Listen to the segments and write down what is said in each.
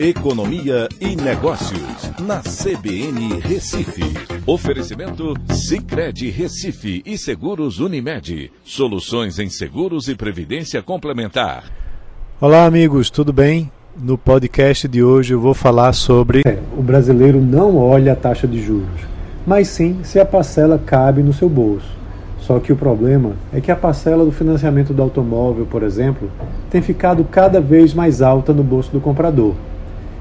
Economia e Negócios, na CBN Recife. Oferecimento Cicred Recife e Seguros Unimed. Soluções em seguros e previdência complementar. Olá, amigos, tudo bem? No podcast de hoje eu vou falar sobre. É, o brasileiro não olha a taxa de juros, mas sim se a parcela cabe no seu bolso. Só que o problema é que a parcela do financiamento do automóvel, por exemplo, tem ficado cada vez mais alta no bolso do comprador.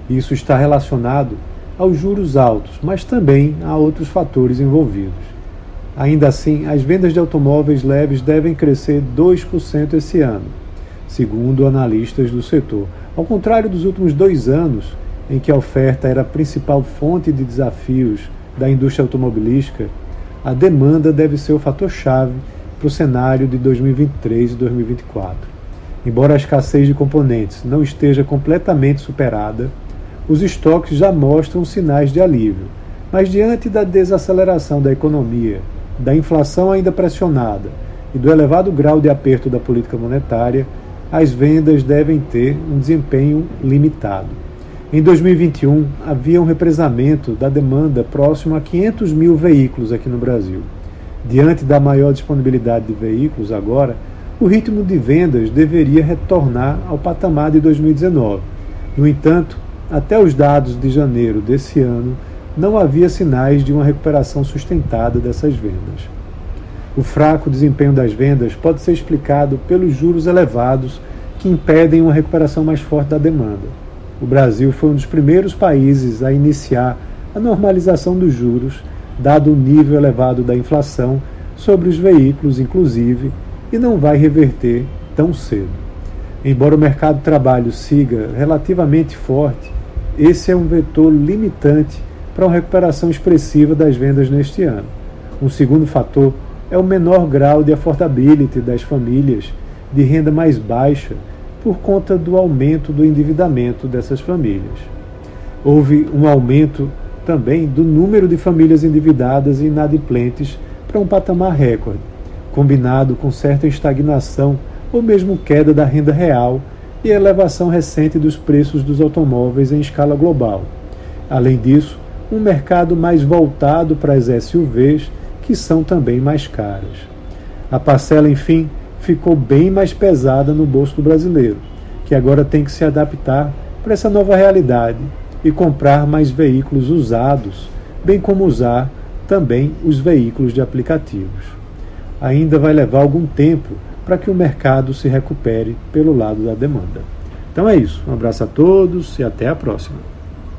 Isso está relacionado aos juros altos, mas também a outros fatores envolvidos. Ainda assim, as vendas de automóveis leves devem crescer 2% esse ano, segundo analistas do setor. Ao contrário dos últimos dois anos, em que a oferta era a principal fonte de desafios da indústria automobilística, a demanda deve ser o fator-chave para o cenário de 2023 e 2024. Embora a escassez de componentes não esteja completamente superada, os estoques já mostram sinais de alívio. Mas diante da desaceleração da economia, da inflação ainda pressionada e do elevado grau de aperto da política monetária, as vendas devem ter um desempenho limitado. Em 2021, havia um represamento da demanda próximo a 500 mil veículos aqui no Brasil. Diante da maior disponibilidade de veículos agora, o ritmo de vendas deveria retornar ao patamar de 2019. No entanto, até os dados de janeiro desse ano, não havia sinais de uma recuperação sustentada dessas vendas. O fraco desempenho das vendas pode ser explicado pelos juros elevados que impedem uma recuperação mais forte da demanda. O Brasil foi um dos primeiros países a iniciar a normalização dos juros, dado o nível elevado da inflação sobre os veículos, inclusive, e não vai reverter tão cedo. Embora o mercado de trabalho siga relativamente forte, esse é um vetor limitante para uma recuperação expressiva das vendas neste ano. Um segundo fator é o menor grau de affordability das famílias de renda mais baixa por conta do aumento do endividamento dessas famílias. Houve um aumento também do número de famílias endividadas e inadimplentes para um patamar recorde, combinado com certa estagnação ou mesmo queda da renda real e elevação recente dos preços dos automóveis em escala global. Além disso, um mercado mais voltado para as SUVs, que são também mais caras. A parcela, enfim, ficou bem mais pesada no bolso do brasileiro, que agora tem que se adaptar para essa nova realidade e comprar mais veículos usados, bem como usar também os veículos de aplicativos. Ainda vai levar algum tempo para que o mercado se recupere pelo lado da demanda. Então é isso. Um abraço a todos e até a próxima.